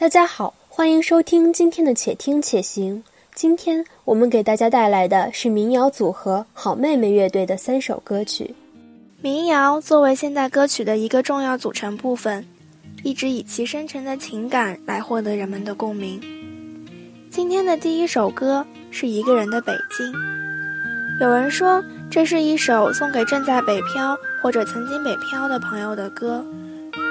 大家好，欢迎收听今天的《且听且行》。今天我们给大家带来的是民谣组合好妹妹乐队的三首歌曲。民谣作为现代歌曲的一个重要组成部分，一直以其深沉的情感来获得人们的共鸣。今天的第一首歌是一个人的北京。有人说，这是一首送给正在北漂或者曾经北漂的朋友的歌，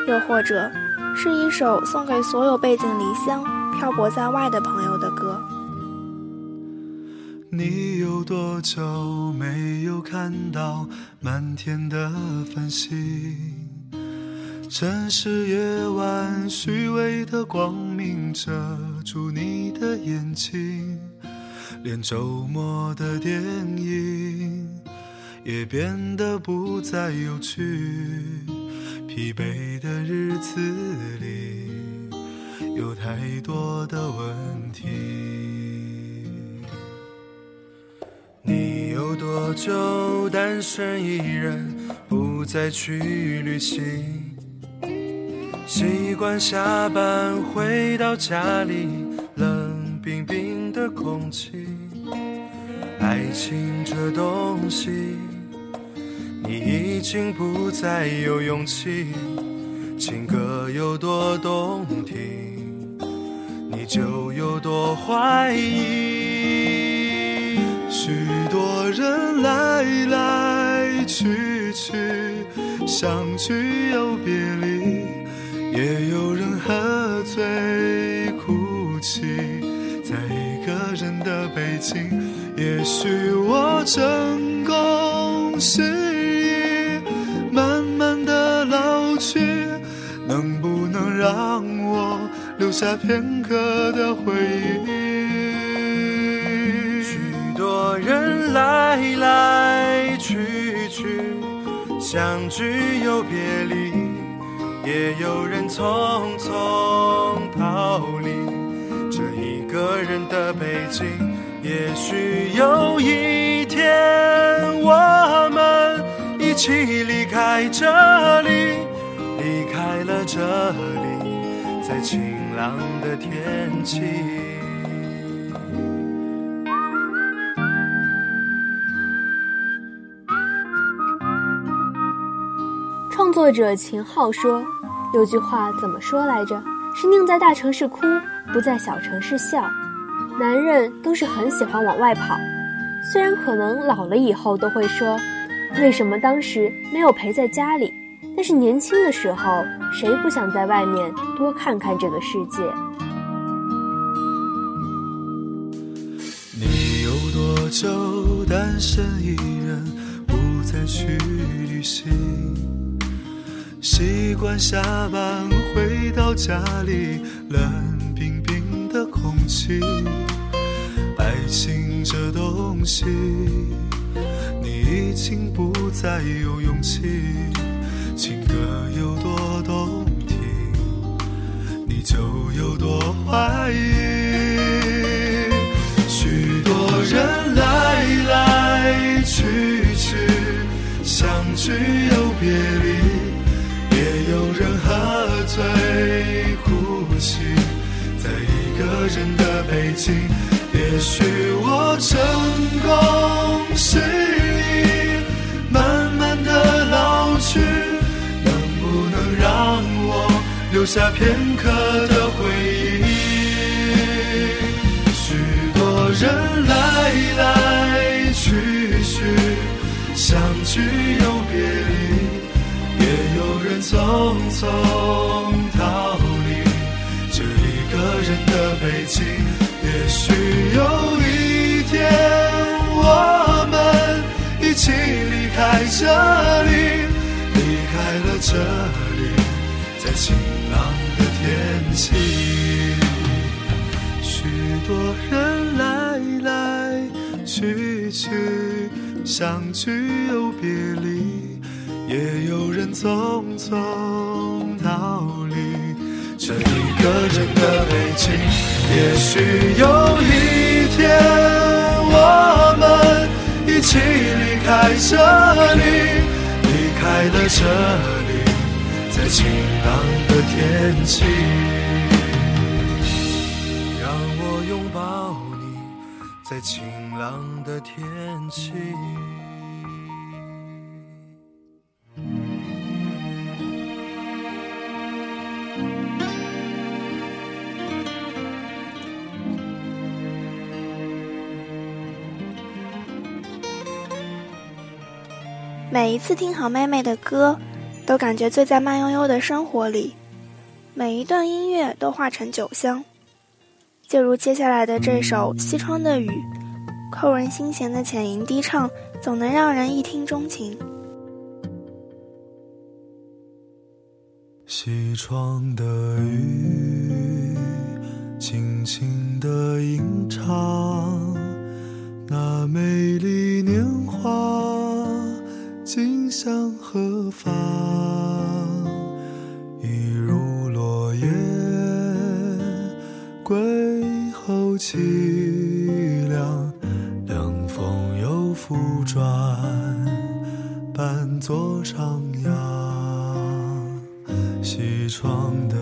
又或者。是一首送给所有背井离乡、漂泊在外的朋友的歌。你有多久没有看到满天的繁星？城市夜晚虚伪的光明遮住你的眼睛，连周末的电影也变得不再有趣。疲惫的日子里，有太多的问题。你有多久单身一人，不再去旅行？习惯下班回到家里，冷冰冰的空气。爱情这东西。你已经不再有勇气，情歌有多动听，你就有多怀疑。许多人来来去去，相聚又别离，也有人喝醉哭泣，在一个人的北京。也许我成功是。留下片刻的回忆。许多人来来去去，相聚又别离，也有人匆匆逃离。这一个人的北京，也许有一天我们一起离开这里，离开了这里。在晴朗的天气。创作者秦昊说：“有句话怎么说来着？是宁在大城市哭，不在小城市笑。男人都是很喜欢往外跑，虽然可能老了以后都会说，为什么当时没有陪在家里？”但是年轻的时候，谁不想在外面多看看这个世界？你有多久单身一人，不再去旅行？习惯下班回到家里，冷冰冰的空气。爱情这东西，你已经不再有勇气。情歌有多动听，你就有多怀疑。许多人来来去去，相聚又别离，也有人喝醉哭泣，在一个人的北京。也许我成功失下片刻的回忆，许多人来来去去，相聚又别离，也有人匆匆逃离。这一个人的北京，也许有一天我们一起离开这里，离开了这里，天气，许多人来来去去，相聚又别离，也有人匆匆逃离。这一个人的北京，也许有一天我们一起离开这里，离开了这里。在晴朗的天气。在晴朗的天气。每一次听好妹妹的歌，都感觉醉在慢悠悠的生活里，每一段音乐都化成酒香。就如接下来的这首《西窗的雨》，扣人心弦的浅吟低唱，总能让人一听钟情。西窗的雨，轻轻地吟唱，那美丽年华。今向何方？起床的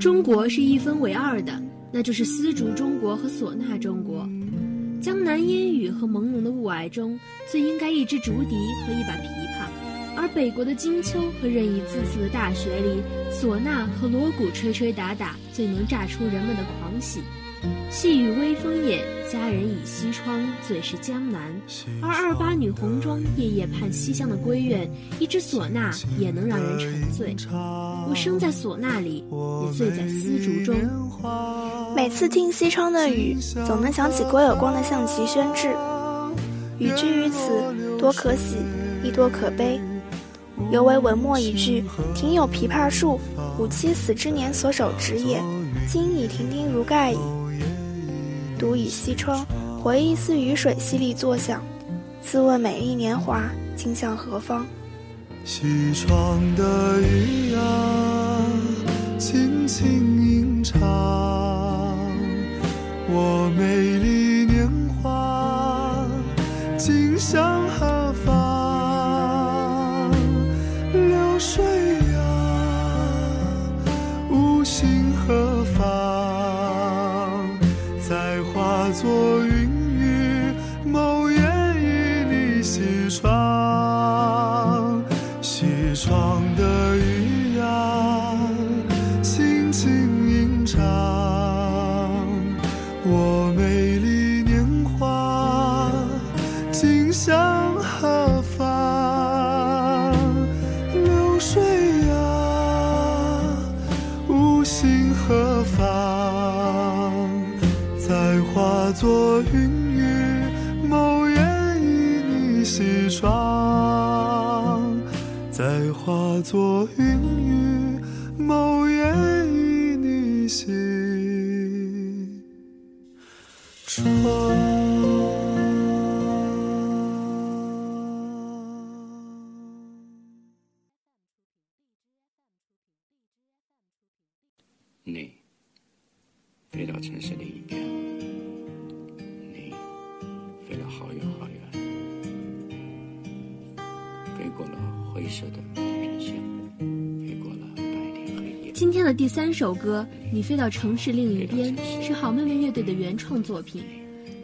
中国是一分为二的，那就是丝竹中国和唢呐中国。江南烟雨和朦胧的雾霭中，最应该一支竹笛和一把琵琶。而北国的金秋和任意恣肆的大雪里，唢呐和锣鼓吹吹打打，最能炸出人们的狂喜。细雨微风夜，佳人倚西窗，最是江南。而二八女红妆，夜夜盼西厢的闺怨，一支唢呐也能让人沉醉。我生在唢呐里，也醉在丝竹中。每次听西窗的雨，总能想起郭有光的《象棋宣志》。语居于此，多可喜，亦多可悲。犹为文末一句：“庭有枇杷树，吾妻死之年所手植也，今已亭亭如盖矣。”独倚西窗，回忆似雨水淅沥作响。自问美丽年华，今向何方？西窗的雨啊，轻轻吟唱，我美丽年华，今向化作云雨，某夜与你西窗。再化作云雨，某夜与你西窗。你飞到城市另一边，好远好远，飞过了灰色的人线，飞过了白天黑夜。今天的第三首歌《你飞到城市另一边》是好妹妹乐队的原创作品。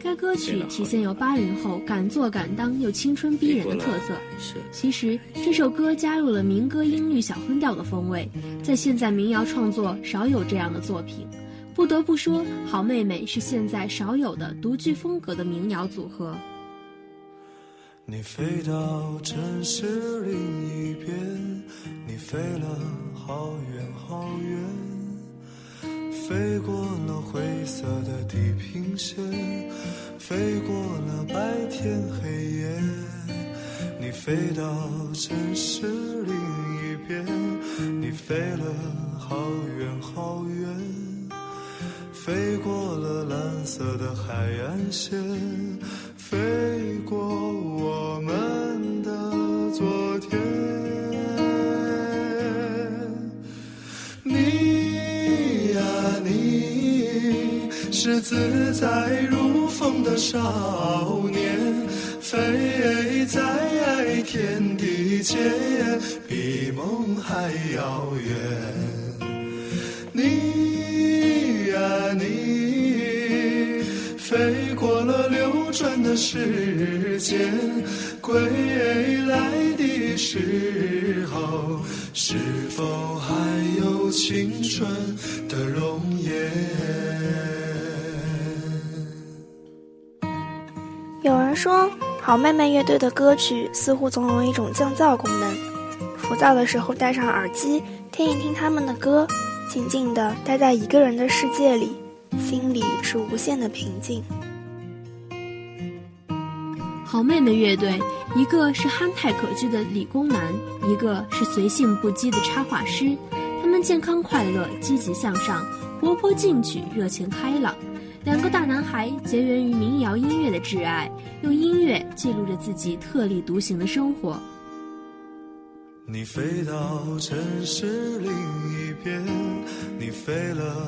该歌曲体现有八零后敢做敢当又青春逼人的特色。其实这首歌加入了民歌音律小哼调的风味，在现在民谣创作少有这样的作品。不得不说，好妹妹是现在少有的独具风格的民谣组合。你飞到城市另一边，你飞了好远好远，飞过了灰色的地平线，飞过了白天黑夜。你飞到城市另一边，你飞了好远好远，飞过了蓝色的海岸线，飞过我们的昨天。你呀你，是自在如风的少年，飞在天地间，比梦还遥远。飞过了流转的时间，归来的时候，是否还有青春的容颜？有人说，好妹妹乐队的歌曲似乎总有一种降噪功能。浮躁的时候戴上耳机，听一听他们的歌，静静的待在一个人的世界里，心里是无限的平静。好妹妹乐队，一个是憨态可掬的理工男，一个是随性不羁的插画师。他们健康快乐、积极向上、活泼进取、热情开朗。两个大男孩结缘于民谣音乐的挚爱，用音乐记录着自己特立独行的生活。你飞到城市另一边，你飞了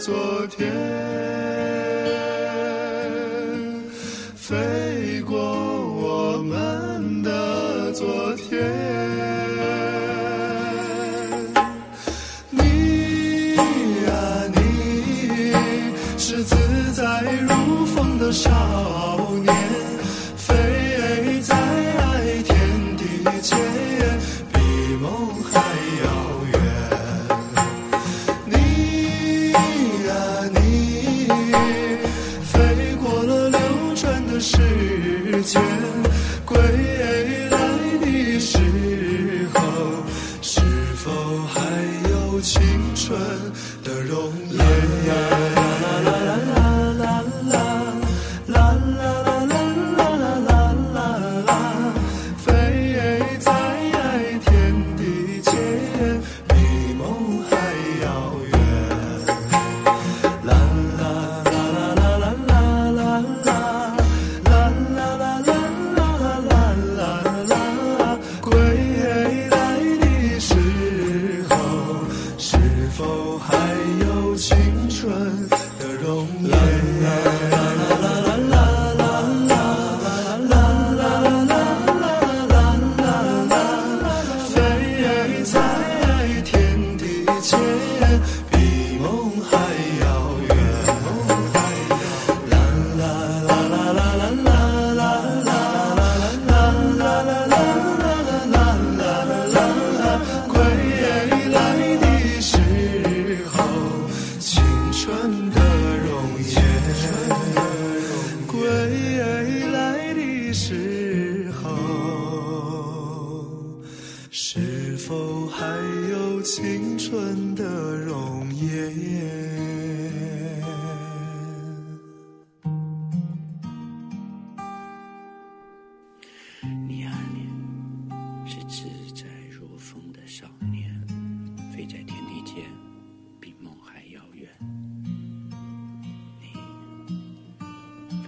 昨天，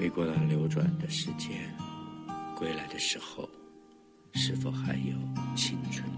飞过了流转的时间归来的时候是否还有青春？